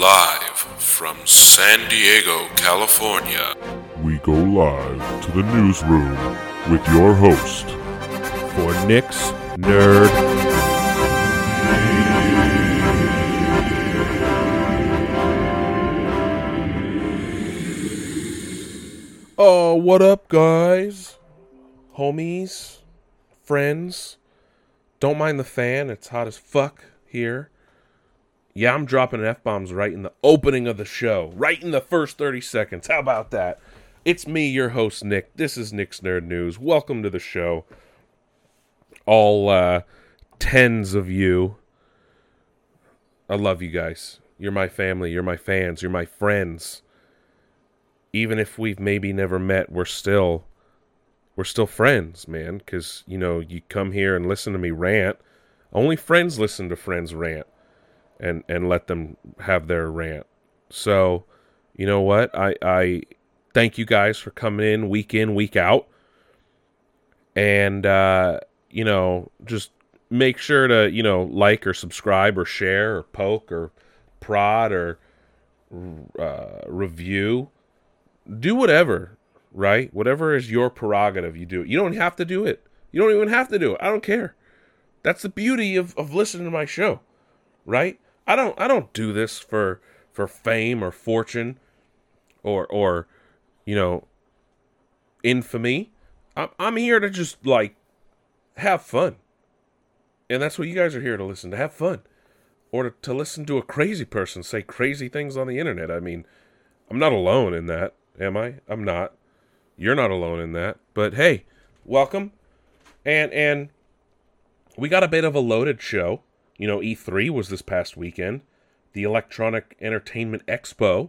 Live from San Diego, California. We go live to the newsroom with your host, for Nick's Nerd. Oh, what up, guys? Homies? Friends? Don't mind the fan, it's hot as fuck here. Yeah, I'm dropping F bombs right in the opening of the show, right in the first 30 seconds. How about that? It's me, your host, Nick. This is Nick's Nerd News. Welcome to the show. All uh, tens of you. I love you guys. You're my family. You're my fans. You're my friends. Even if we've maybe never met, we're still we're still friends, man. Because you know you come here and listen to me rant. Only friends listen to friends rant, and and let them have their rant. So, you know what? I I thank you guys for coming in week in week out, and uh, you know just make sure to you know like or subscribe or share or poke or prod or uh, review do whatever right? Whatever is your prerogative, you do it. You don't have to do it. You don't even have to do it. I don't care. That's the beauty of, of listening to my show, right? I don't I don't do this for for fame or fortune or or you know infamy. I'm I'm here to just like have fun. And that's what you guys are here to listen to have fun. Or to, to listen to a crazy person say crazy things on the internet. I mean, I'm not alone in that, am I? I'm not. You're not alone in that. But hey, welcome. And and we got a bit of a loaded show. You know, E3 was this past weekend. The Electronic Entertainment Expo.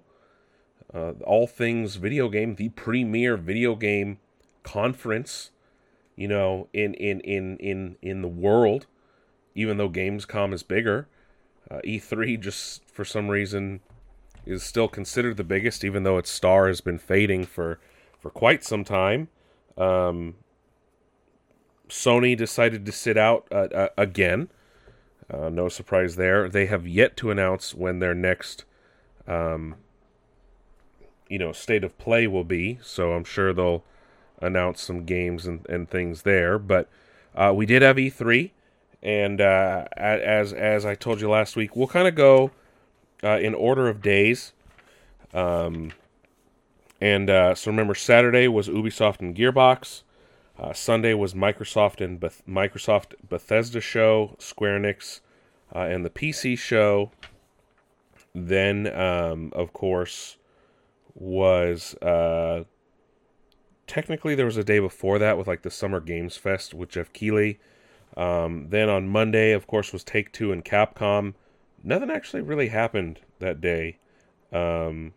Uh, all things video game, the premier video game conference, you know, in in in in in the world. Even though Gamescom is bigger, uh, E3 just for some reason is still considered the biggest, even though its star has been fading for for quite some time. Um, Sony decided to sit out uh, uh, again. Uh, no surprise there. They have yet to announce when their next, um, you know, state of play will be. So I'm sure they'll announce some games and, and things there. But uh, we did have E3, and uh, as as I told you last week, we'll kind of go uh, in order of days. Um, and uh, so remember, Saturday was Ubisoft and Gearbox. Uh, Sunday was Microsoft and Beth- Microsoft Bethesda show, Square Enix, uh, and the PC show. Then, um, of course, was uh, technically there was a day before that with like the Summer Games Fest with Geoff Keighley. Um, then on Monday, of course, was Take Two and Capcom. Nothing actually really happened that day. Um,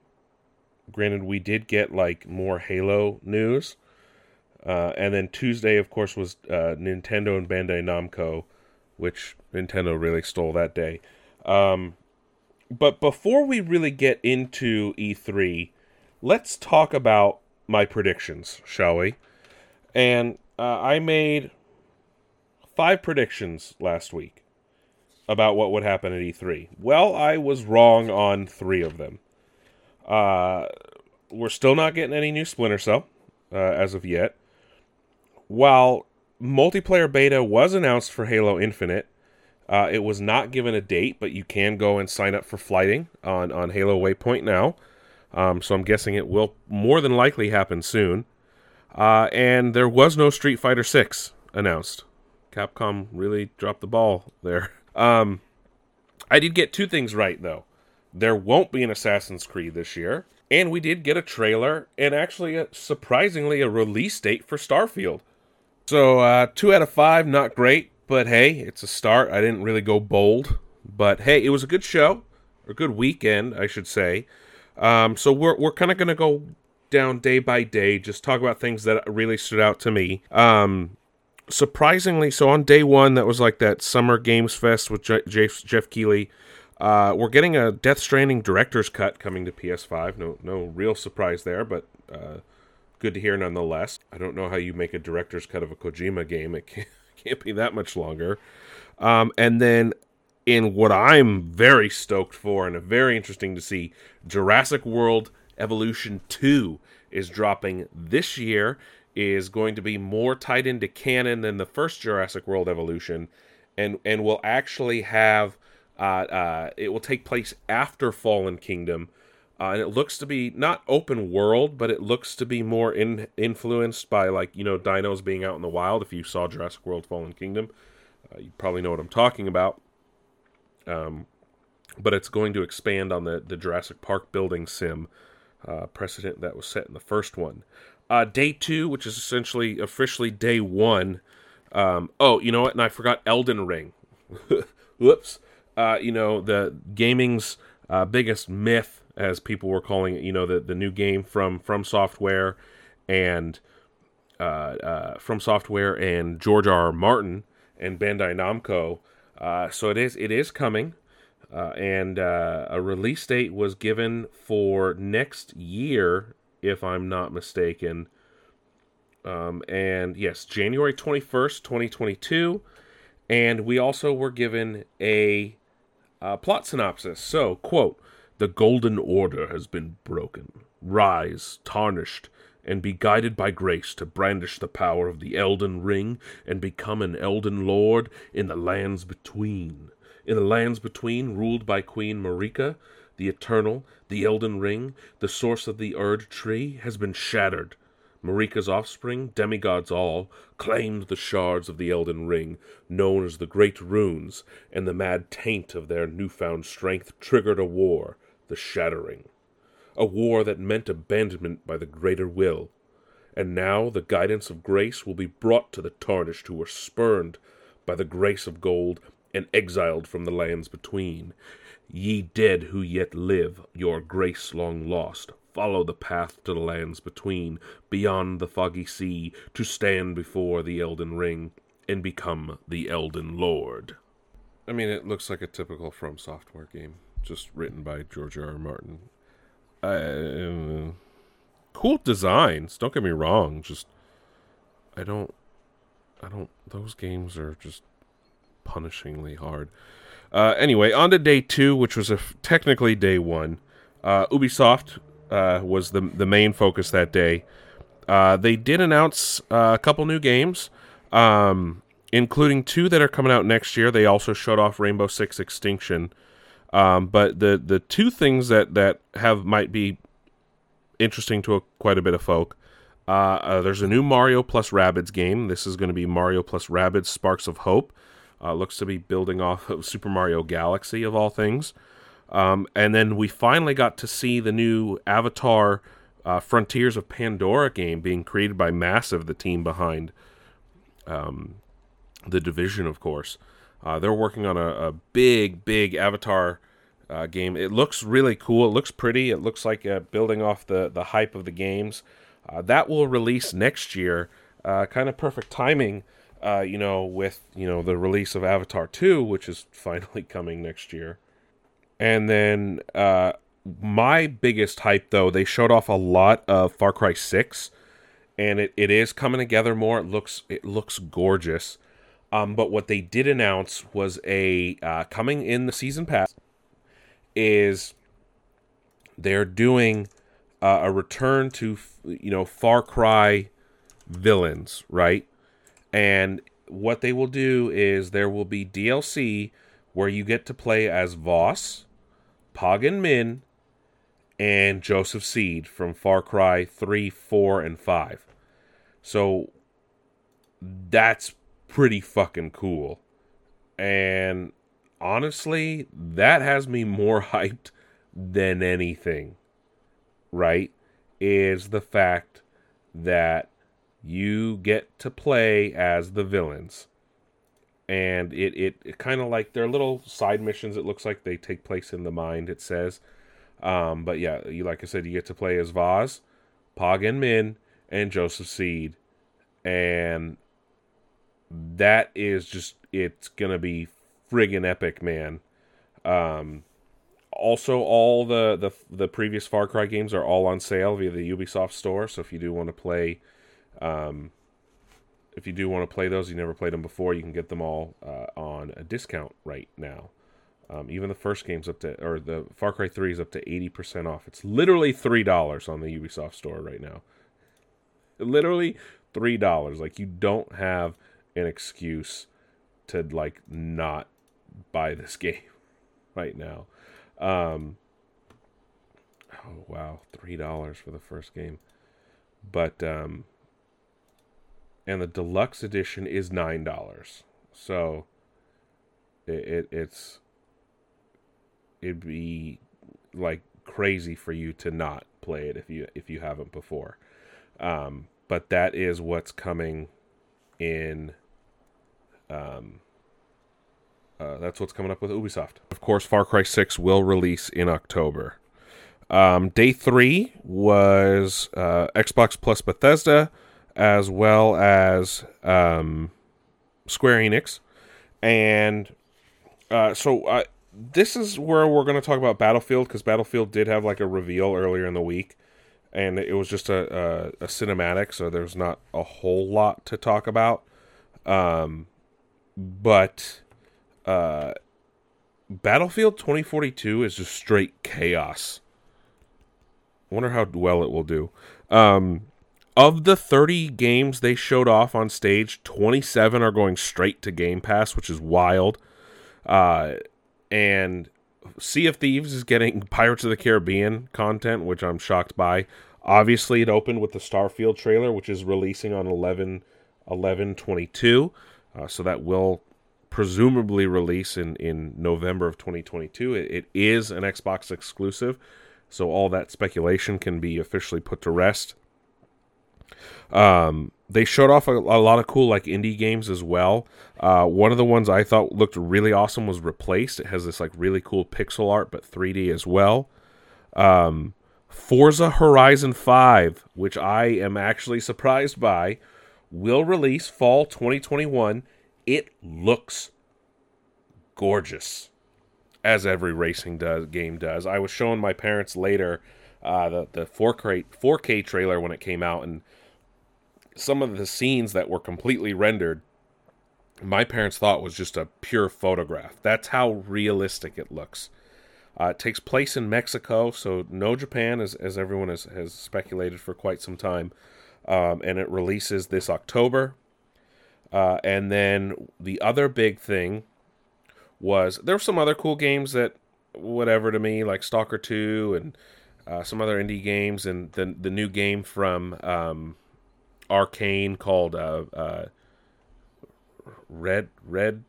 granted, we did get like more Halo news. Uh, and then Tuesday, of course, was uh, Nintendo and Bandai Namco, which Nintendo really stole that day. Um, but before we really get into E3, let's talk about my predictions, shall we? And uh, I made five predictions last week about what would happen at E3. Well, I was wrong on three of them. Uh, we're still not getting any new Splinter Cell uh, as of yet. While multiplayer beta was announced for Halo Infinite, uh, it was not given a date, but you can go and sign up for flighting on, on Halo Waypoint now. Um, so I'm guessing it will more than likely happen soon. Uh, and there was no Street Fighter 6 announced. Capcom really dropped the ball there. Um, I did get two things right, though. There won't be an Assassin's Creed this year, and we did get a trailer and actually, a, surprisingly, a release date for Starfield. So, uh, two out of five, not great, but hey, it's a start. I didn't really go bold, but hey, it was a good show, a good weekend, I should say. Um, so we're we're kind of gonna go down day by day, just talk about things that really stood out to me. Um, surprisingly, so on day one, that was like that Summer Games Fest with J- J- Geoff Keighley. Uh, we're getting a Death Stranding director's cut coming to PS5. No, no real surprise there, but uh, good to hear nonetheless. I don't know how you make a director's cut of a Kojima game. It can't, can't be that much longer. Um, and then in what I'm very stoked for and very interesting to see, Jurassic World Evolution 2 is dropping this year, is going to be more tied into canon than the first Jurassic World Evolution, and, and will actually have, uh, uh, it will take place after Fallen Kingdom. Uh, and it looks to be not open world, but it looks to be more in, influenced by like you know dinos being out in the wild. If you saw Jurassic World: Fallen Kingdom, uh, you probably know what I'm talking about. Um, but it's going to expand on the, the Jurassic Park building sim uh, precedent that was set in the first one. Uh, day two, which is essentially officially day one. Um, oh, you know what? And I forgot Elden Ring. Whoops. Uh, you know, the gaming's uh, biggest myth, as people were calling it, you know, the, the new game from From Software and uh, uh, From Software and George R. R. Martin and Bandai Namco uh, so it is it is coming, uh, and uh, a release date was given for next year, if I'm not mistaken. Um, and yes, January twenty first, twenty twenty two, and we also were given a uh, plot synopsis. So quote: "The Golden Order has been broken. Rise, tarnished." and be guided by grace to brandish the power of the Elden Ring and become an Elden Lord in the lands between. In the lands between, ruled by Queen Marika, the Eternal, the Elden Ring, the source of the Erd Tree, has been shattered. Marika's offspring, demigods all, claimed the shards of the Elden Ring, known as the Great Runes, and the mad taint of their newfound strength triggered a war, the Shattering a war that meant abandonment by the greater will. And now the guidance of grace will be brought to the tarnished who were spurned by the grace of gold and exiled from the lands between. Ye dead who yet live, your grace long lost, follow the path to the lands between, beyond the foggy sea, to stand before the Elden Ring and become the Elden Lord. I mean, it looks like a typical From Software game, just written by George R. R. Martin uh, cool designs. Don't get me wrong. Just I don't. I don't. Those games are just punishingly hard. Uh, anyway, on to day two, which was a f- technically day one. Uh, Ubisoft uh, was the the main focus that day. Uh, they did announce uh, a couple new games, um, including two that are coming out next year. They also showed off Rainbow Six Extinction, um, but the the two things that that have might be interesting to a, quite a bit of folk. Uh, uh, there's a new Mario plus Rabbids game. This is going to be Mario plus Rabbids Sparks of Hope. Uh, looks to be building off of Super Mario Galaxy of all things. Um, and then we finally got to see the new Avatar uh, Frontiers of Pandora game being created by Massive, the team behind um, the division, of course. Uh, they're working on a, a big, big Avatar uh, game. It looks really cool. It looks pretty. It looks like uh, building off the, the hype of the games. Uh, that will release next year. Uh, kind of perfect timing, uh, you know, with you know the release of Avatar 2, which is finally coming next year. And then my biggest hype, though, they showed off a lot of Far Cry 6, and it, it is coming together more. It looks it looks gorgeous. Um, but what they did announce was a uh, coming in the season pass is they're doing uh, a return to you know Far Cry villains, right? And what they will do is there will be DLC where you get to play as Vaas, Pagan Min, and Joseph Seed from Far Cry 3, 4, and 5. So that's pretty fucking cool. And honestly, that has me more hyped than anything, right? Is the fact that you get to play as the villains. And it, it, it kind of like they're little side missions. It looks like they take place in the mind, it says. Um, but yeah, you like I said, you get to play as Vaas, Pagan Min, and Joseph Seed. And that is just it's gonna be friggin' epic, man. Um, also, all the, the the previous Far Cry games are all on sale via the Ubisoft store. So if you do want to play, um, if you do want to play those, you never played them before, you can get them all uh, on a discount right now. Um, even the first game's up to, or the Far Cry 3 is up to 80% off. It's literally $3 on the Ubisoft store right now. Literally $3. Like, you don't have an excuse to, like, not buy this game right now. Um, oh, wow. $3 for the first game. But, um, and the deluxe edition is $9. So, it, it it's it'd be like crazy for you to not play it if you if you haven't before. Um, but that is what's coming in. Um, uh, that's what's coming up with Ubisoft. Of course, Far Cry Six will release in October. Um, day three was uh, Xbox plus Bethesda, as well as um, Square Enix, and uh, so uh, this is where we're going to talk about Battlefield because Battlefield did have like a reveal earlier in the week, and it was just a, a, a cinematic, so there's not a whole lot to talk about. Um, but uh, Battlefield 2042 is just straight chaos. I wonder how well it will do. Um, of the 30 games they showed off on stage, 27 are going straight to Game Pass, which is wild. Uh, and Sea of Thieves is getting Pirates of the Caribbean content, which I'm shocked by. Obviously, it opened with the Starfield trailer, which is releasing on 11 11 22. Uh, so that will presumably release in, in November of 2022. It, it is an Xbox exclusive, so all that speculation can be officially put to rest. Um, they showed off a, a, lot of cool like indie games as well. Uh, one of the ones I thought looked really awesome was Replaced. It has this like really cool pixel art, but 3D as well. Um, Forza Horizon 5, which I am actually surprised by, will release fall 2021. It looks gorgeous, as every racing does game does. I was showing my parents later uh, the the 4K 4K trailer when it came out, and some of the scenes that were completely rendered my parents thought was just a pure photograph. That's how realistic it looks. Uh, it takes place in Mexico, so no Japan, as, as everyone has, has speculated for quite some time. Um, and it releases this October. Uh, and then the other big thing was there were some other cool games that, whatever to me, like Stalker 2 and uh, some other indie games, and the, the new game from. Um, Arkane called uh, uh, Red Red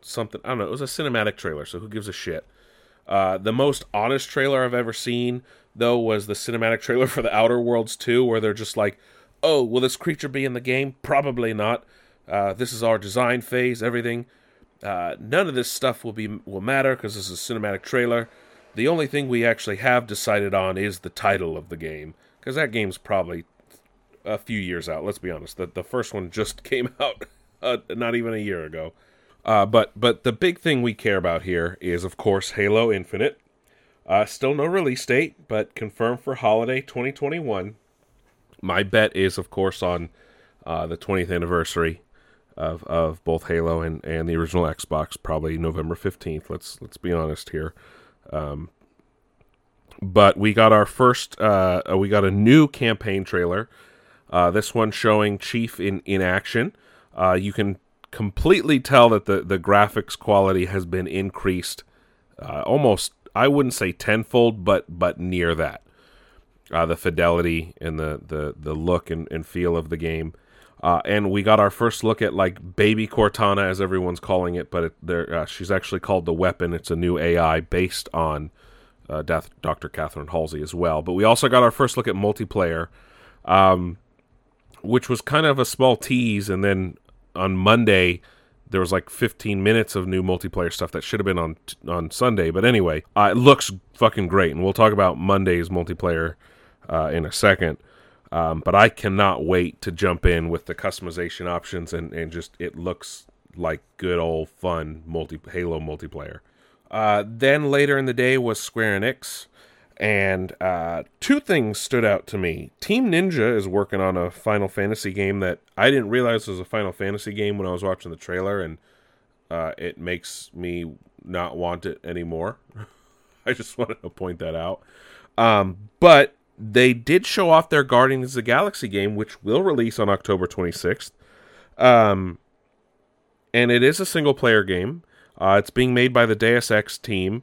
something. I don't know. It was a cinematic trailer, so who gives a shit? Uh, the most honest trailer I've ever seen, though, was the cinematic trailer for the Outer Worlds 2, where they're just like, "Oh, will this creature be in the game? Probably not. Uh, this is our design phase. Everything. Uh, none of this stuff will be will matter because this is a cinematic trailer. The only thing we actually have decided on is the title of the game, because that game's probably a few years out. Let's be honest. The the first one just came out uh, not even a year ago. Uh, but but the big thing we care about here is of course Halo Infinite. Uh, still no release date, but confirmed for holiday 2021. My bet is of course on uh, the 20th anniversary of of both Halo and, and the original Xbox, probably November 15th. Let's let's be honest here. Um, but we got our first uh, we got a new campaign trailer uh, this one showing Chief in, in action. Uh, you can completely tell that the, the graphics quality has been increased uh, almost, I wouldn't say tenfold, but but near that. Uh, the fidelity and the, the, the look and, and feel of the game. Uh, and we got our first look at like baby Cortana, as everyone's calling it, but it, uh, she's actually called the Weapon. It's a new AI based on Death Dr. Catherine Halsey as well. But we also got our first look at multiplayer. Um, which was kind of a small tease. And then on Monday, there was like 15 minutes of new multiplayer stuff that should have been on on Sunday. But anyway, uh, it looks fucking great, and we'll talk about Monday's multiplayer uh, in a second. Um, but I cannot wait to jump in with the customization options, and and just it looks like good old fun multi Halo multiplayer. Uh, then later in the day was Square Enix. And uh, two things stood out to me. Team Ninja is working on a Final Fantasy game that I didn't realize was a Final Fantasy game when I was watching the trailer, and uh, it makes me not want it anymore. I just wanted to point that out. Um, but they did show off their Guardians of the Galaxy game, which will release on October 26th. Um, and it is a single player game. Uh, it's being made by the Deus Ex team.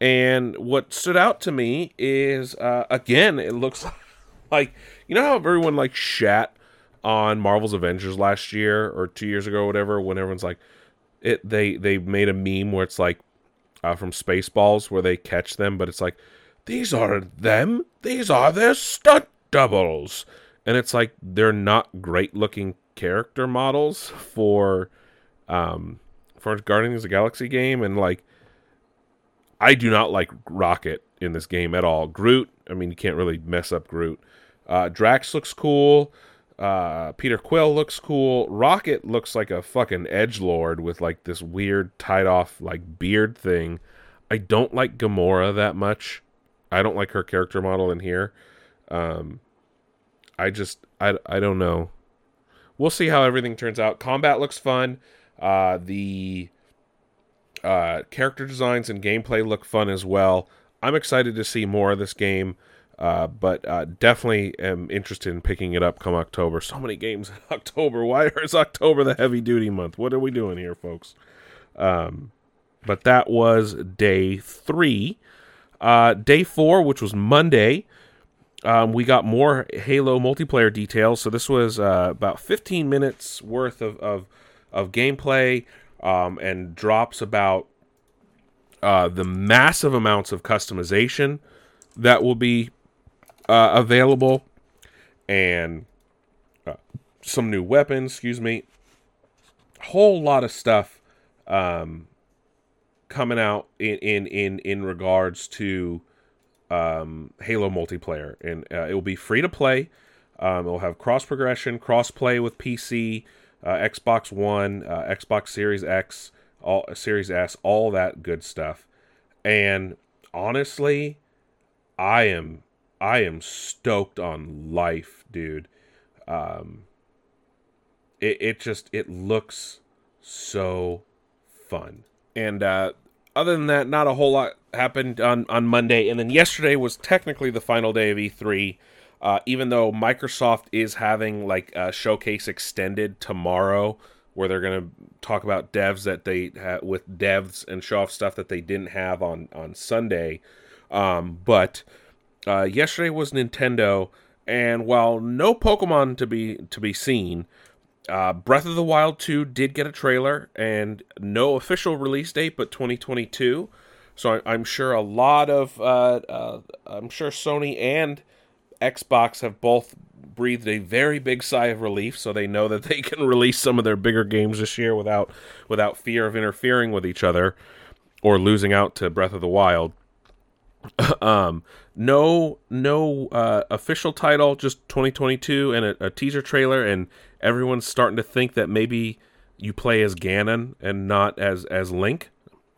And what stood out to me is, uh, again, it looks like, you know how everyone like shat on Marvel's Avengers last year or two years ago whatever, when everyone's like, it they they made a meme where it's like uh, from Spaceballs where they catch them, but it's like these aren't them, these are their stunt doubles, and it's like they're not great looking character models for um for Guardians of the Galaxy game, and like I do not like Rocket in this game at all. Groot, I mean, you can't really mess up Groot. Uh, Drax looks cool. Uh, Peter Quill looks cool. Rocket looks like a fucking edge lord with like this weird tied off like beard thing. I don't like Gamora that much. I don't like her character model in here. Um, I just I I don't know. We'll see how everything turns out. Combat looks fun. Uh, the uh, character designs and gameplay look fun as well. I'm excited to see more of this game. Uh, but uh, definitely am interested in picking it up come October. So many games in October. Why is October the heavy duty month? What are we doing here, folks? Um, but that was day three. Uh, day four, which was Monday, um, we got more Halo multiplayer details. So this was uh, about 15 minutes worth of, of, of gameplay um, and drops about uh, the massive amounts of customization that will be uh, available and uh, some new weapons, excuse me. Whole lot of stuff um, coming out in, in, in, in regards to um, Halo multiplayer. And uh, it will be free to play. Um, it'll have cross progression, cross play with PC, uh, Xbox One, uh, Xbox Series X, all Series S, all that good stuff. And honestly, I am I am stoked on life, dude. Um, it it just it looks so fun. And uh, other than that, not a whole lot happened on on Monday. And then yesterday was technically the final day of E3. Uh, even though Microsoft is having like a showcase extended tomorrow, where they're going to talk about devs that they ha- with devs and show off stuff that they didn't have on on Sunday. Um, but uh, yesterday was Nintendo, and while no Pokemon to be to be seen, uh, Breath of the Wild 2 did get a trailer and no official release date, but 2022. So I, am sure a lot of uh, uh, I'm sure Sony and Xbox have both breathed a very big sigh of relief, so they know that they can release some of their bigger games this year without without fear of interfering with each other or losing out to Breath of the Wild. um, no, no uh, official title, just 2022 and a, a, teaser trailer, and everyone's starting to think that maybe you play as Ganon and not as as Link.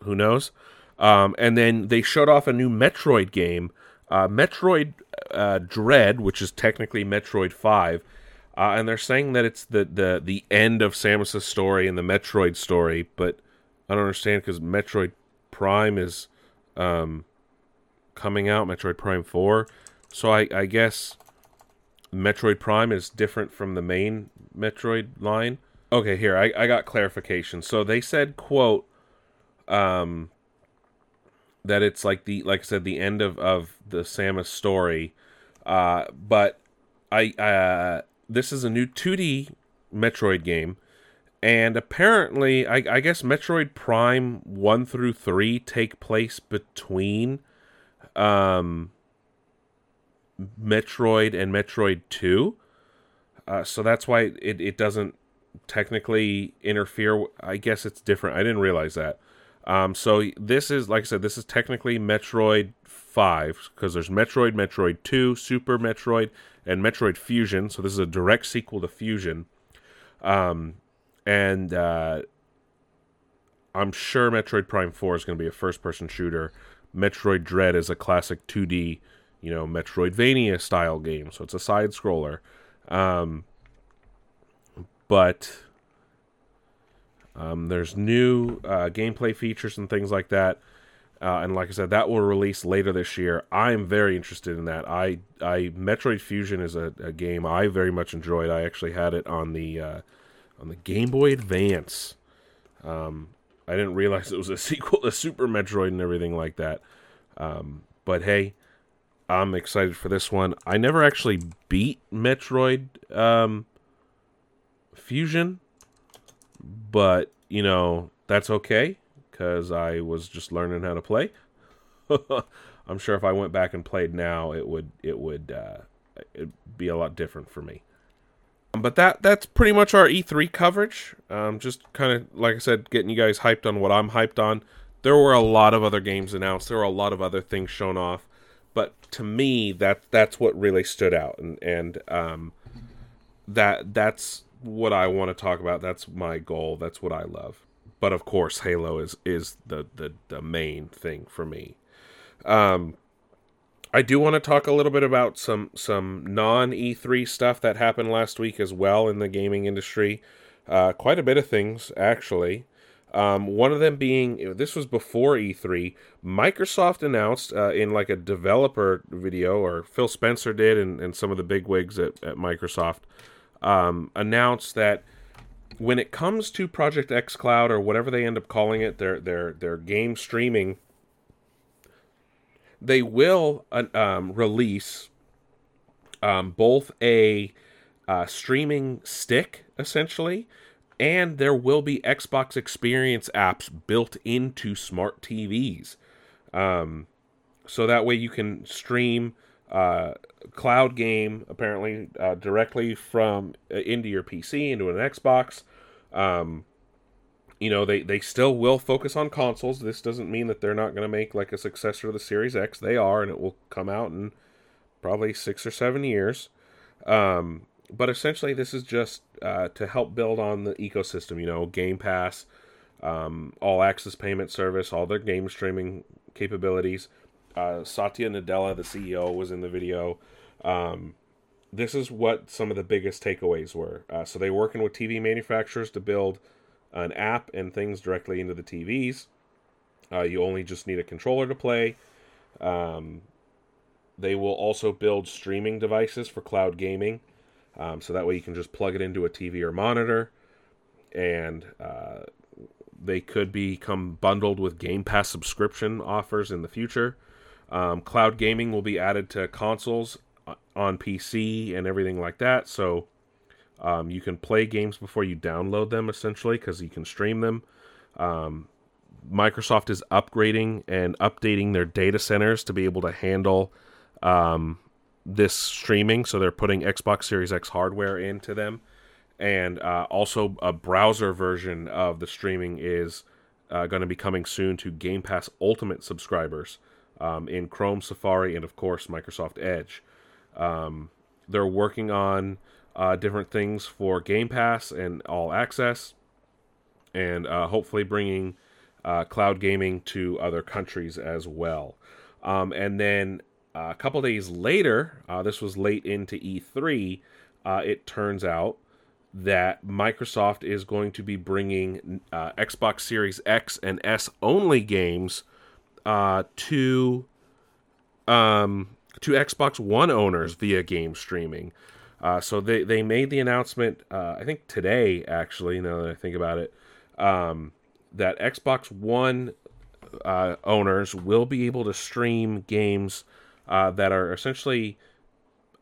Who knows? Um, and then they showed off a new Metroid game, uh, Metroid uh, Dread, which is technically Metroid Five. Uh, and they're saying that it's the, the, the end of Samus's story and the Metroid story, but I don't understand because Metroid Prime is um, coming out, Metroid Prime 4. So I, I guess Metroid Prime is different from the main Metroid line. Okay, here, I, I got clarification. So they said, quote, um, that it's like the, like I said, the end of, of the Samus story. Uh, but I, uh, this is a new 2D Metroid game. And apparently, I, I guess Metroid Prime 1 through 3 take place between um, Metroid and Metroid 2. Uh, so that's why it, it doesn't technically interfere. I guess it's different. I didn't realize that. Um, so this is, like I said, this is technically Metroid 5 because there's Metroid, Metroid 2, Super Metroid, and Metroid Fusion. So this is a direct sequel to Fusion. Um, and uh, I'm sure Metroid Prime 4 is going to be a first person shooter. Metroid Dread is a classic 2D, you know, Metroidvania style game, so it's a side scroller. Um, but Um, there's new uh, gameplay features and things like that. Uh, and like I said, that will release later this year. I am very interested in that. I, I Metroid Fusion is a, a game I very much enjoyed. I actually had it on the uh, on the Game Boy Advance. Um, I didn't realize it was a sequel to Super Metroid and everything like that. Um, but hey, I'm excited for this one. I never actually beat Metroid um, Fusion, but you know that's okay because I was just learning how to play. I'm sure if I went back and played now, it would it would uh, it'd be a lot different for me. But that that's pretty much our E3 coverage. Um, just kind of like I said, getting you guys hyped on what I'm hyped on. There were a lot of other games announced. There were a lot of other things shown off, but to me, that that's what really stood out, and and um, that that's what I want to talk about. That's my goal. That's what I love but of course Halo is is the the, the main thing for me. Um, I do want to talk a little bit about some some non E3 stuff that happened last week as well in the gaming industry. Uh, quite a bit of things actually. Um, one of them being this was before E3. Microsoft announced uh, in like a developer video, or Phil Spencer did, and, and some of the big wigs at, at Microsoft um, announced that when it comes to Project X Cloud or whatever they end up calling it, their their their game streaming, they will uh, um, release um, both a uh, streaming stick essentially, and there will be Xbox Experience apps built into smart TVs, um, so that way you can stream. Uh, cloud game apparently uh, directly from uh, into your PC into an Xbox. Um, you know they they still will focus on consoles. This doesn't mean that they're not going to make like a successor to the Series X. They are, and it will come out in probably six or seven years. Um, but essentially, this is just uh, to help build on the ecosystem. You know, Game Pass, um, all access payment service, all their game streaming capabilities. Uh, Satya Nadella, the CEO, was in the video. Um, this is what some of the biggest takeaways were. Uh, so they're working with TV manufacturers to build an app and things directly into the TVs. Uh, you only just need a controller to play. Um, they will also build streaming devices for cloud gaming. Um, so that way you can just plug it into a TV or monitor. And uh, they could become bundled with Game Pass subscription offers in the future. Um, cloud gaming will be added to consoles on PC and everything like that. So um, you can play games before you download them, essentially, because you can stream them. Um, Microsoft is upgrading and updating their data centers to be able to handle um, this streaming. So they're putting Xbox Series X hardware into them. And uh, also, a browser version of the streaming is uh, going to be coming soon to Game Pass Ultimate subscribers um, in Chrome, Safari, and of course, Microsoft Edge. Um, they're working on uh, different things for Game Pass and All Access, and uh, hopefully bringing uh, cloud gaming to other countries as well. Um, and then uh, a couple days later, uh, this was late into E3, uh, it turns out that Microsoft is going to be bringing Xbox Series X and S only games to um, to Xbox One owners via game streaming. Uh, so they, they made the announcement, uh, I think today, actually, now that I think about it, um, that Xbox One uh, owners will be able to stream games uh, that are essentially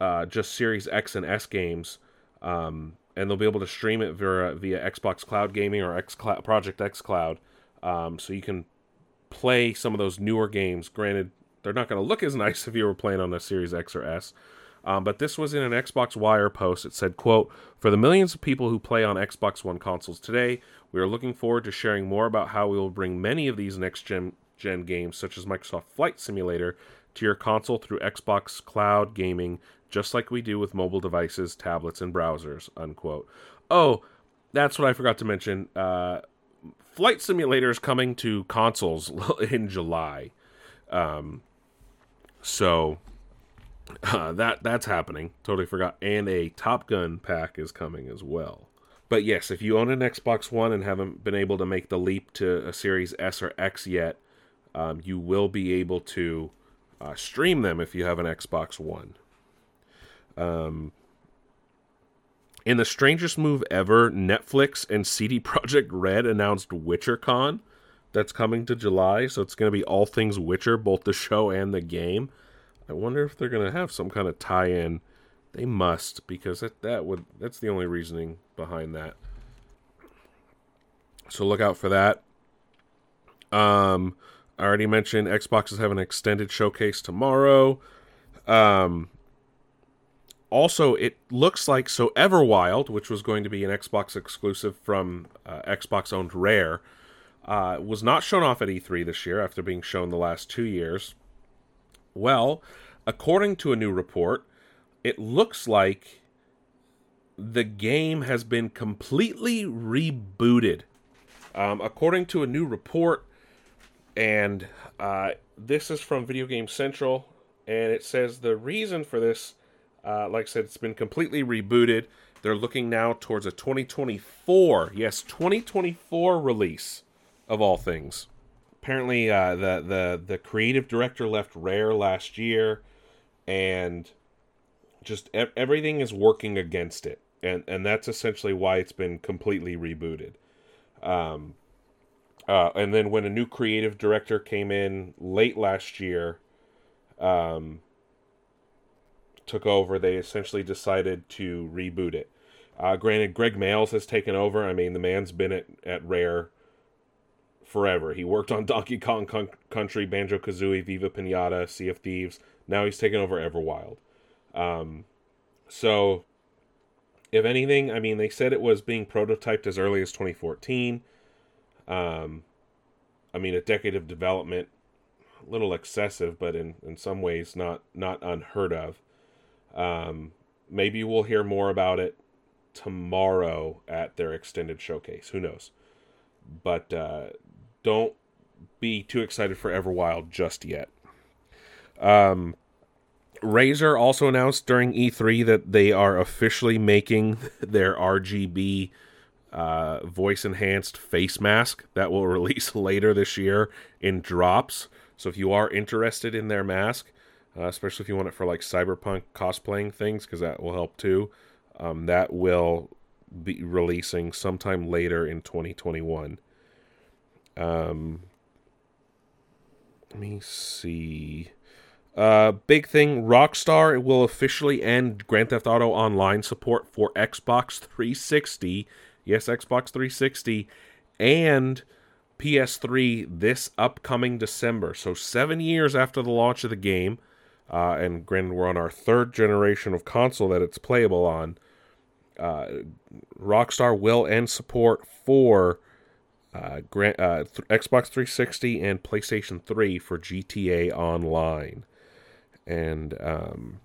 uh, just Series X and S games. Um, and they'll be able to stream it via, via Xbox Cloud Gaming or X Cloud, Project X Cloud. Um, so you can play some of those newer games. Granted, they're not going to look as nice if you were playing on a Series X or S. Um, but this was in an Xbox Wire post. It said, quote, For the millions of people who play on Xbox One consoles today, we are looking forward to sharing more about how we will bring many of these next gen, gen games, such as Microsoft Flight Simulator, to your console through Xbox Cloud Gaming, just like we do with mobile devices, tablets, and browsers, unquote. Oh, that's what I forgot to mention. Uh, Flight Simulator is coming to consoles in July. Um, so uh, that that's happening. Totally forgot. And a Top Gun pack is coming as well. But yes, if you own an Xbox One and haven't been able to make the leap to a Series S or X yet, um, you will be able to uh, stream them if you have an Xbox One. Um, in the strangest move ever, Netflix and CD Projekt Red announced WitcherCon that's coming to July. So it's going to be all things Witcher, both the show and the game. I wonder if they're going to have some kind of tie-in. They must because that, that would that's the only reasoning behind that. So look out for that. Um, I already mentioned Xbox is having an extended showcase tomorrow. Um, also, it looks like so Everwild, which was going to be an Xbox exclusive from uh, Xbox owned Rare, uh, was not shown off at E3 this year after being shown the last two years. Well, according to a new report, it looks like the game has been completely rebooted. Um, according to a new report, and uh, this is from Video Game Central, and it says the reason for this, uh, like I said, it's been completely rebooted. They're looking now towards a 2024, yes, 2024 release of all things. Apparently, uh, the the the creative director left Rare last year, and just e- everything is working against it, and and that's essentially why it's been completely rebooted. Um, uh, and then when a new creative director came in late last year, um, took over, they essentially decided to reboot it. Uh, granted, Greg Mayles has taken over. I mean, the man's been at, at Rare forever. He worked on Donkey Kong Con- Country, Banjo Kazooie, Viva Pinata, Sea of Thieves. Now he's taken over Everwild. Um, so, if anything, I mean, they said it was being prototyped as early as 2014. Um, I mean, a decade of development, a little excessive, but in, in some ways not not unheard of. Um, maybe we'll hear more about it tomorrow at their extended showcase. Who knows? But uh, don't be too excited for Everwild just yet. Um, Razer also announced during E3 that they are officially making their RGB uh, voice enhanced face mask that will release later this year in drops. So if you are interested in their mask, uh, especially if you want it for like cyberpunk cosplaying things, because that will help too, um, that will be releasing sometime later in 2021. Um, let me see. Uh, big thing Rockstar will officially end Grand Theft Auto Online support for Xbox 360 yes, Xbox 360, and PS3 this upcoming December. So, seven years after the launch of the game, uh, and granted, we're on our third generation of console that it's playable on. Uh, Rockstar will end support for uh, uh, th- Xbox 360 and PlayStation 3 for GTA Online. And um,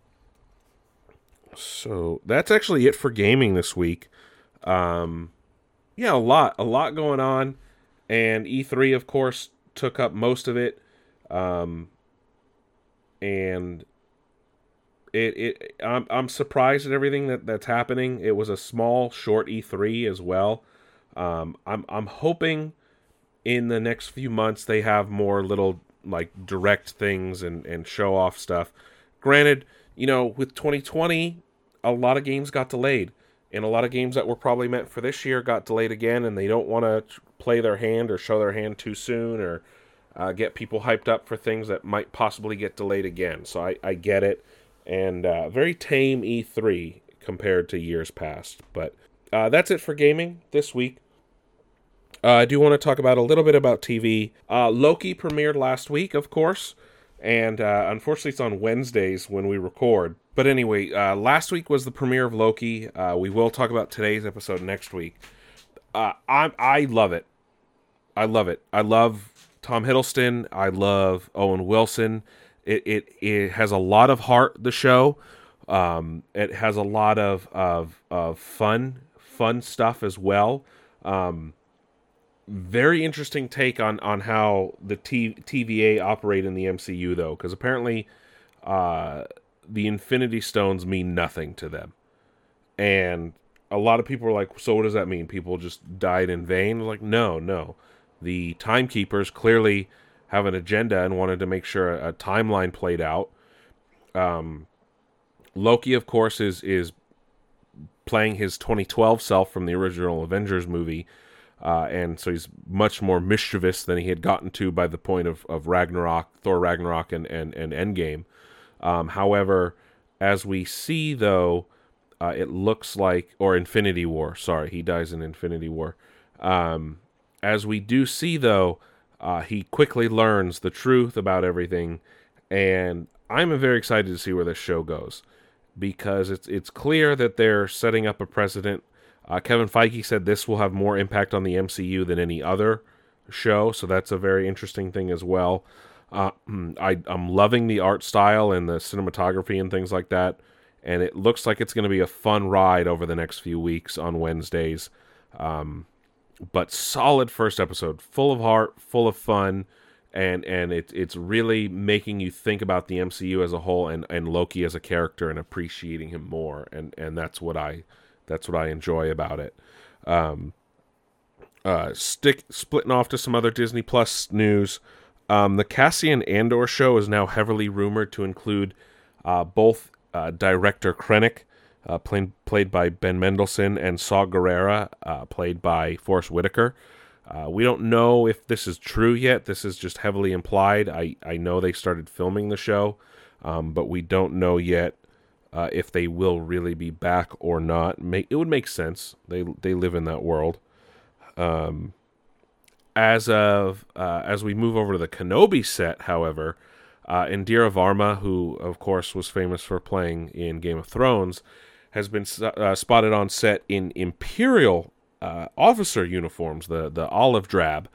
so that's actually it for gaming this week. Um, yeah, a lot, a lot going on, and E3, of course, took up most of it. Um, and it, it, I'm, I'm surprised at everything that that's happening. It was a small, short E3 as well. Um, I'm, I'm hoping in the next few months they have more little like direct things and and show off stuff. Granted, you know, with 2020, a lot of games got delayed and a lot of games that were probably meant for this year got delayed again, and they don't want to play their hand or show their hand too soon or uh, get people hyped up for things that might possibly get delayed again. So I, I get it, and uh, very tame E3 compared to years past. But uh, that's it for gaming this week. Uh, I do want to talk about a little bit about TV. Uh, Loki premiered last week, of course, and uh, unfortunately it's on Wednesdays when we record. But anyway, uh, last week was the premiere of Loki. Uh, we will talk about today's episode next week. Uh, I I love it. I love it. I love Tom Hiddleston. I love Owen Wilson. It it it has a lot of heart. The show. Um, it has a lot of of of fun fun stuff as well. Um, very interesting take on on how the T- TVA operate in the MCU though, because apparently. Uh, the Infinity Stones mean nothing to them. And a lot of people are like, so what does that mean? People just died in vain? Like, no, no. The timekeepers clearly have an agenda and wanted to make sure a, a timeline played out. Um, Loki, of course, is is playing his 2012 self from the original Avengers movie, uh, and so he's much more mischievous than he had gotten to by the point of, of Ragnarok, Thor Ragnarok, and and, and Endgame. Um, however, as we see though, uh, it looks like or Infinity War. Sorry, he dies in Infinity War. Um, as we do see though, uh, he quickly learns the truth about everything, and I'm very excited to see where this show goes because it's it's clear that they're setting up a precedent. Uh, Kevin Feige said this will have more impact on the MCU than any other show, so that's a very interesting thing as well. Uh, I, I'm loving the art style and the cinematography and things like that, and it looks like it's going to be a fun ride over the next few weeks on Wednesdays. Um, but solid first episode, full of heart, full of fun and and it, it's really making you think about the MCU as a whole and, and Loki as a character and appreciating him more and and that's what I that's what I enjoy about it. Um, uh, stick splitting off to some other Disney Plus news. Um, the Cassian Andor show is now heavily rumored to include uh, both uh, director Krennic, uh, played played by Ben Mendelsohn, and Saw Gerrera, uh, played by Forest Whitaker. Uh, we don't know if this is true yet. This is just heavily implied. I, I know they started filming the show, um, but we don't know yet uh, if they will really be back or not. Make, it would make sense. They they live in that world. Um, as of uh, as we move over to the Kenobi set, however, uh, Indira Varma, who of course was famous for playing in Game of Thrones, has been uh, spotted on set in Imperial uh, officer uniforms, the the olive drab,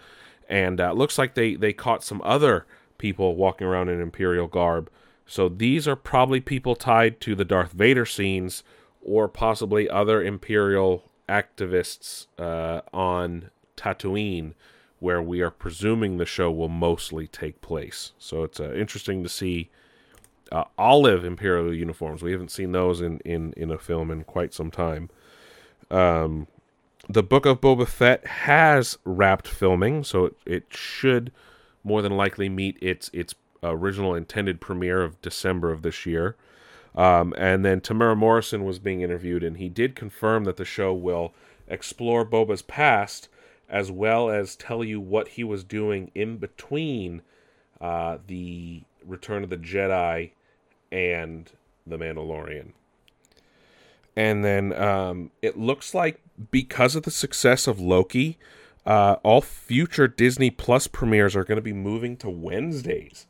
and uh, looks like they they caught some other people walking around in imperial garb. So these are probably people tied to the Darth Vader scenes, or possibly other imperial activists uh, on Tatooine, where we are presuming the show will mostly take place. So it's uh, interesting to see. Uh, olive imperial uniforms. We haven't seen those in, in, in a film in quite some time. Um, the Book of Boba Fett has wrapped filming, so it, it should more than likely meet its its original intended premiere of December of this year. Um, and then Temuera Morrison was being interviewed, and he did confirm that the show will explore Boba's past as well as tell you what he was doing in between uh, the Return of the Jedi and the Mandalorian. And then um, it looks like because of the success of Loki, uh, all future Disney Plus premieres are going to be moving to Wednesdays.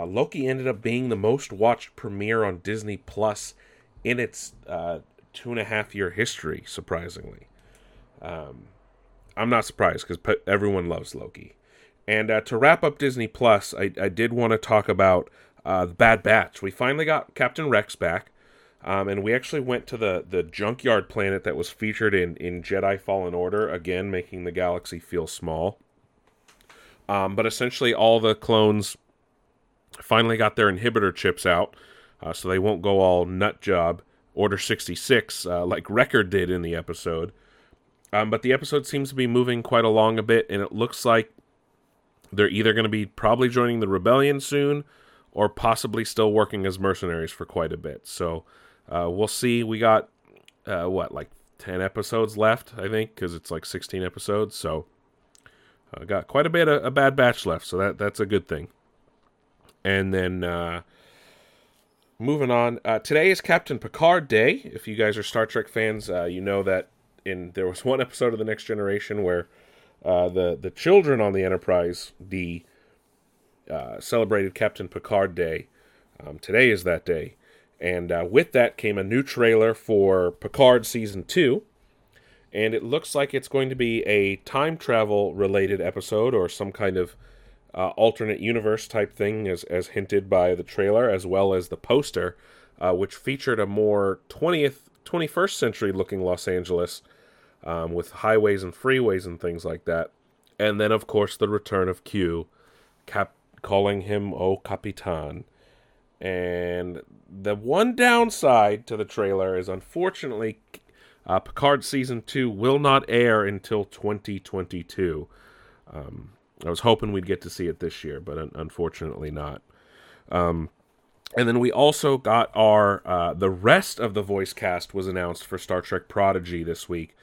Uh, Loki ended up being the most watched premiere on Disney Plus in its uh, two and a half year history, surprisingly. Um, I'm not surprised because everyone loves Loki. And uh, to wrap up Disney Plus, I, I did want to talk about uh, the Bad Batch. We finally got Captain Rex back. Um, and we actually went to the, the junkyard planet that was featured in, in Jedi Fallen Order, again, making the galaxy feel small. Um, but essentially, all the clones finally got their inhibitor chips out, uh, so they won't go all nut job, Order 66, uh, like Wrecker did in the episode. Um, but the episode seems to be moving quite along a bit, and it looks like they're either going to be probably joining the rebellion soon or possibly still working as mercenaries for quite a bit. So uh, we'll see. We got uh, what like ten episodes left, I think, because it's like sixteen episodes. So uh, got quite a bit of a bad batch left. So that that's a good thing. And then uh, moving on. Uh, today is Captain Picard Day. If you guys are Star Trek fans, uh, you know that in there was one episode of the Next Generation where uh, the the children on the Enterprise D uh, celebrated Captain Picard Day. Um, today is that day. And uh, with that came a new trailer for Picard Season 2. And it looks like it's going to be a time travel related episode or some kind of uh, alternate universe type thing, as, as hinted by the trailer, as well as the poster, uh, which featured a more 20th, 21st century looking Los Angeles um, with highways and freeways and things like that. And then, of course, the return of Q, Cap- calling him O Capitan. And the one downside to the trailer is unfortunately Uh, Picard season two will not air until 2022. Um, I was hoping we'd get to see it this year, but un- unfortunately not. Um, and then we also got our uh, the rest of the voice cast was announced for Star Trek Prodigy this week,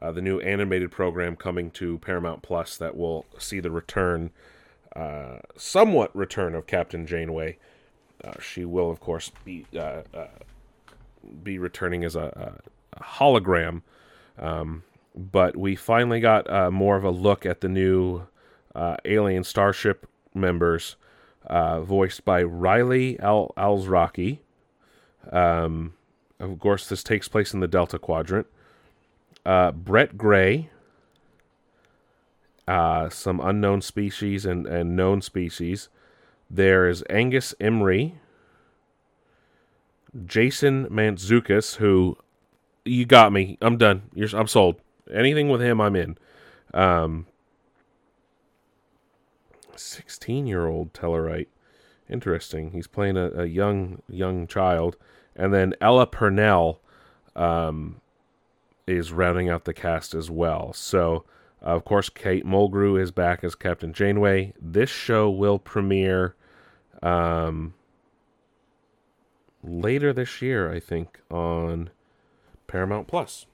uh, the new animated program coming to Paramount Plus that will see the return, uh, somewhat return of Captain Janeway. Uh, she will, of course, be uh, uh, be returning as a, a hologram. Um, but we finally got more of a look at the new alien starship members uh, voiced by Riley Al Alzraki. Um, of course, this takes place in the Delta Quadrant. Uh, Brett Gray, uh, some unknown species and, and known species. There is Angus Imrie, Jason Mantzoukas, who you got me. I'm done. You're, I'm sold. Anything with him, I'm in. Um, 16 year old Tellarite. Interesting. He's playing a, a, young young child, and then Ella Purnell um, is rounding out the cast as well. So, uh, of course, Kate Mulgrew is back as Captain Janeway. This show will premiere um, later this year, I think, on Paramount Plus.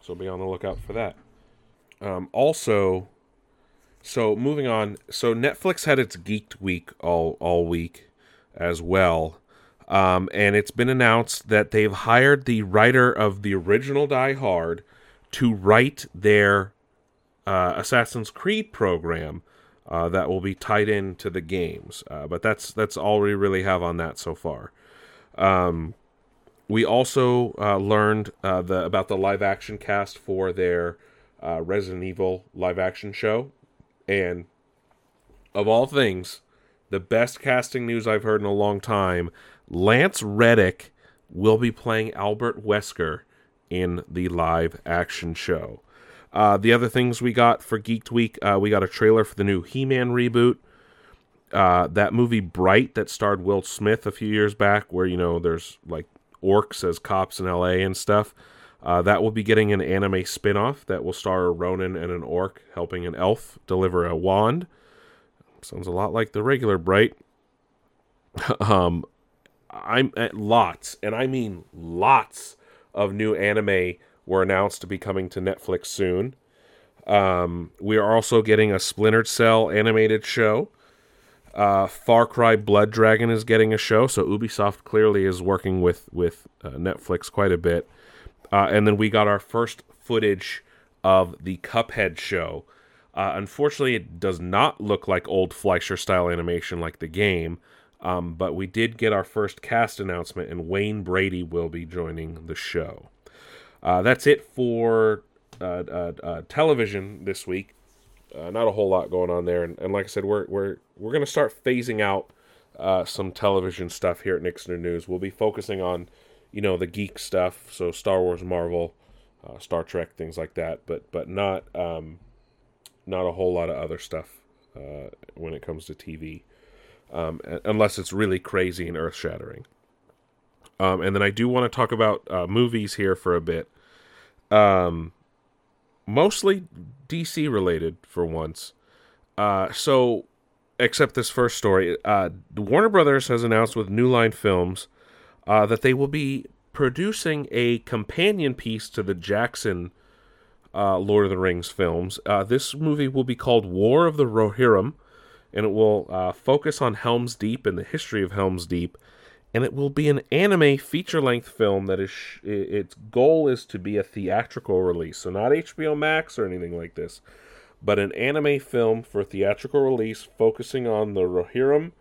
So be on the lookout for that. Um, also, so moving on. So Netflix had its Geeked Week all all week as well. Um, and it's been announced that they've hired the writer of the original Die Hard to write their uh, Assassin's Creed program uh, that will be tied into the games. Uh, but that's that's all we really have on that so far. Um, we also uh, learned uh, the about the live action cast for their uh, Resident Evil live action show, and of all things, the best casting news I've heard in a long time Lance Reddick will be playing Albert Wesker in the live action show. Uh, the other things we got for Geeked Week, uh, we got a trailer for the new He Man reboot. Uh, that movie Bright that starred Will Smith a few years back, where, you know, there's like orcs as cops in LA and stuff. Uh, that will be getting an anime spin off that will star a Ronin and an orc helping an elf deliver a wand. Sounds a lot like the regular Bright. um, I'm at lots, and I mean lots of new anime were announced to be coming to Netflix soon. Um, we are also getting a Splintered Cell animated show. Uh, Far Cry Blood Dragon is getting a show, so Ubisoft clearly is working with with uh, Netflix quite a bit. Uh, and then we got our first footage of the Cuphead show. Uh, unfortunately, it does not look like old Fleischer style animation like the game, um, but we did get our first cast announcement, and Wayne Brady will be joining the show. Uh, that's it for uh, uh, uh, television this week. not a whole lot going on there, and, and like I said, we're we're we're gonna start phasing out some television stuff here at Nixner News. We'll be focusing on you know the geek stuff, so Star Wars, Marvel, uh, Star Trek, things like that, but but not um, not a whole lot of other stuff uh, when it comes to TV, um, unless it's really crazy and earth shattering. Um, and then I do want to talk about uh, movies here for a bit. Um, mostly DC related for once. Uh, so, except this first story, uh, Warner Brothers has announced with New Line Films uh, that they will be producing a companion piece to the Jackson uh, Lord of the Rings films. Uh, this movie will be called War of the Rohirrim, and it will uh, focus on Helm's Deep and the history of Helm's Deep. And it will be an anime feature-length film that is sh- its goal is to be a theatrical release, so not HBO Max or anything like this, but an anime film for theatrical release, focusing on the Rohirrim,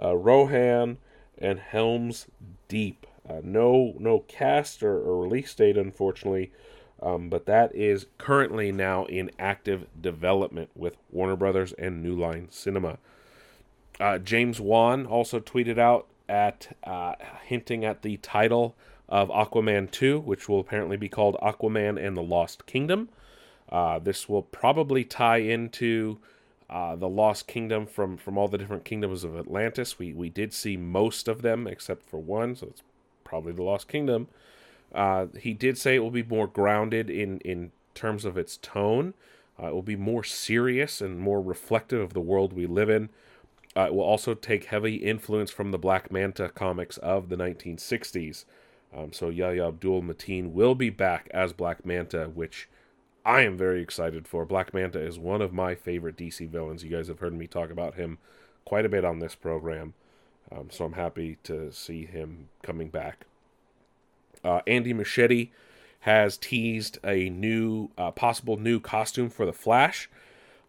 uh, Rohan, and Helm's Deep. Uh, no, no cast or, or, release date, unfortunately, um, but that is currently now in active development with Warner Brothers and New Line Cinema. Uh, James Wan also tweeted out at uh, hinting at the title of Aquaman 2, which will apparently be called Aquaman and the Lost Kingdom. Uh, this will probably tie into uh, the Lost Kingdom from from all the different kingdoms of Atlantis. We we did see most of them except for one, so it's probably the Lost Kingdom. Uh, he did say it will be more grounded in in terms of its tone. Uh, it will be more serious and more reflective of the world we live in. Uh, it will also take heavy influence from the Black Manta comics of the 1960s. Um, so Yahya Abdul Mateen will be back as Black Manta, which I am very excited for. Black Manta is one of my favorite DC villains. You guys have heard me talk about him quite a bit on this program. Um, so I'm happy to see him coming back. Uh, Andy Muschietti has teased a new, uh, possible new costume for the Flash.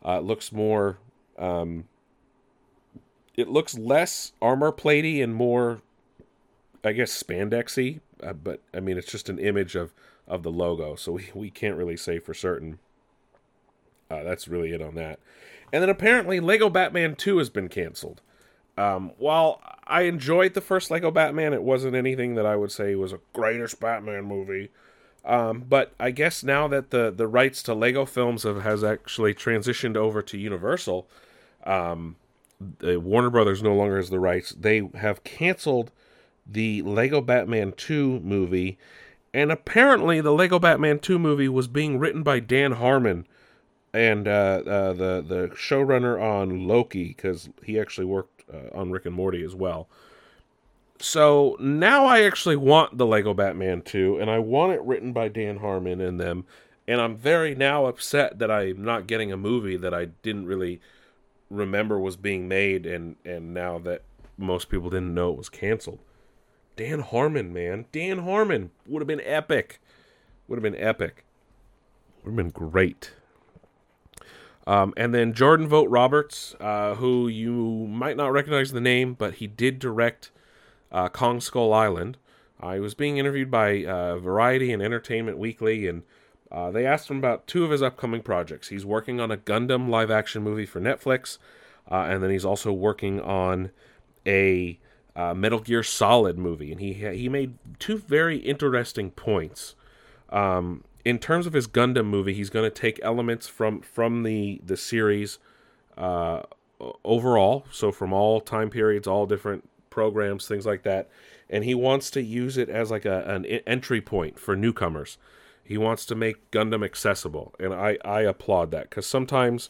Uh, it looks more, um, it looks less armor platey and more, I guess, spandexy. Uh, but I mean, it's just an image of of the logo, so we we can't really say for certain. Uh, that's really it on that. And then apparently, Lego Batman Two has been canceled. Um, while I enjoyed the first Lego Batman, it wasn't anything that I would say was a greatest Batman movie. Um, but I guess now that the the rights to Lego films have, has actually transitioned over to Universal, um, the Warner Brothers no longer has the rights. They have canceled the Lego Batman 2 movie, and apparently the Lego Batman 2 movie was being written by Dan Harmon and uh, uh, the the showrunner on Loki because he actually worked uh, on Rick and Morty as well. So now I actually want the Lego Batman 2, and I want it written by Dan Harmon and them. And I'm very now upset that I'm not getting a movie that I didn't really remember was being made, and and now that most people didn't know it was canceled. Dan Harmon, man, Dan Harmon would have been epic. Would have been epic. Would have been great. Um, and then Jordan Vogt-Roberts, uh, who you might not recognize the name, but he did direct uh, Kong Skull Island. Uh, he was being interviewed by uh, Variety and Entertainment Weekly, and uh, they asked him about two of his upcoming projects. He's working on a Gundam live action movie for Netflix, uh, and then he's also working on a Metal Gear Solid movie. And he he made two very interesting points. Um, in terms of his Gundam movie, he's going to take elements from from the the series uh, overall, so from all time periods, all different programs, things like that, and he wants to use it as like a an entry point for newcomers. He wants to make Gundam accessible, and I I applaud that because sometimes.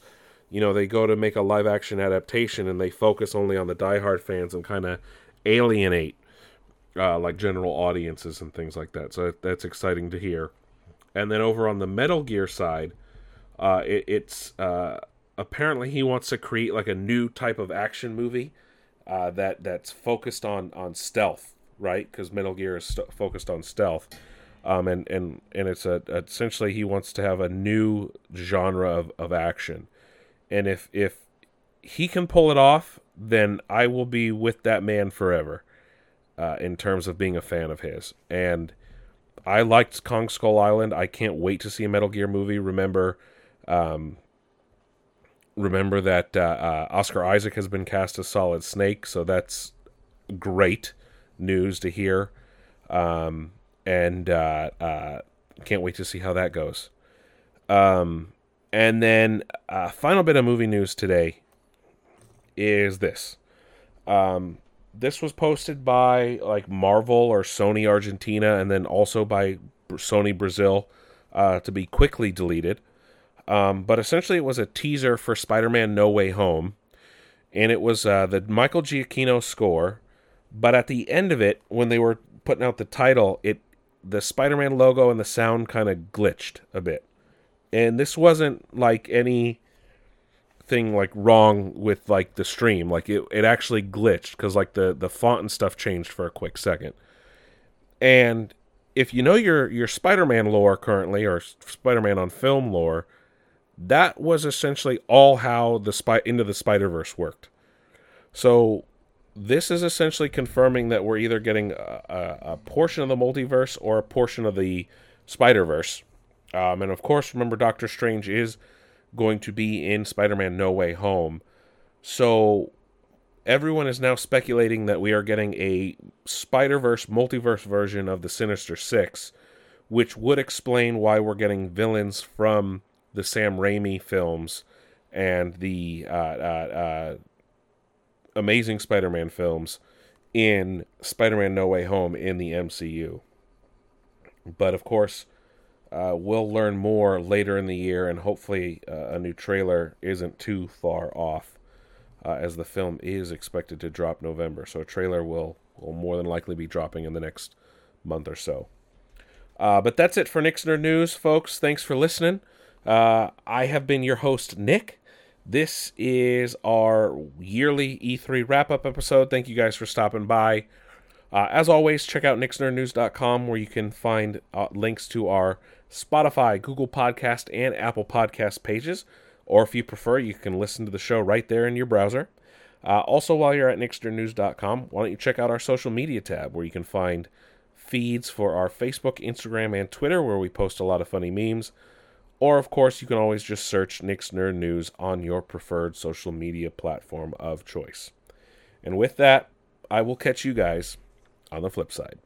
You know, they go to make a live action adaptation and they focus only on the diehard fans and kind of alienate uh, like general audiences and things like that. So that's exciting to hear. And then over on the Metal Gear side, uh, it, it's uh, apparently he wants to create like a new type of action movie uh, that that's focused on on stealth, right? Because Metal Gear is st- focused on stealth, um, and and and it's a essentially he wants to have a new genre of, of action, and if if he can pull it off, then I will be with that man forever, uh, in terms of being a fan of his. And I liked Kong Skull Island. I can't wait to see a Metal Gear movie. Remember, um, remember that uh, uh, Oscar Isaac has been cast as Solid Snake, so that's great news to hear. Um, and uh, uh, can't wait to see how that goes. Um, and then uh, final bit of movie news today is this. Um, this was posted by like Marvel or Sony Argentina, and then also by Sony Brazil uh, to be quickly deleted. Um, but essentially, it was a teaser for Spider-Man: No Way Home, and it was uh, the Michael Giacchino score. But at the end of it, when they were putting out the title, it the Spider-Man logo and the sound kind of glitched a bit, and this wasn't like any thing like wrong with like the stream. Like it, it actually glitched because like the the font and stuff changed for a quick second. And if you know your your spider-man lore currently or spider-man on film lore that was essentially all how the spy into the spider-verse worked. So this is essentially confirming that we're either getting a, a, a portion of the multiverse or a portion of the spider-verse. Um, and of course remember doctor strange is going to be in Spider Man No Way Home. So everyone is now speculating that we are getting a Spider Verse multiverse version of the Sinister Six, which would explain why we're getting villains from the Sam Raimi films and the uh, uh, uh, Amazing Spider Man films in Spider Man No Way Home in the MCU. But of course, uh, we'll learn more later in the year, and hopefully, uh, a new trailer isn't too far off, uh, as the film is expected to drop November. So a trailer will will more than likely be dropping in the next month or so. Uh, but that's it for Nixner News, folks. Thanks for listening. Uh, I have been your host, Nick. This is our yearly E3 wrap up episode. Thank you guys for stopping by. Uh, as always, check out nixnernews.com where you can find links to our Spotify, Google Podcast, and Apple Podcast pages. Or if you prefer, you can listen to the show right there in your browser. Uh, also, while you're at nixnernews.com, why don't you check out our social media tab where you can find feeds for our Facebook, Instagram, and Twitter where we post a lot of funny memes. Or, of course, you can always just search Nick's Nerd News on your preferred social media platform of choice. And with that, I will catch you guys on the flip side.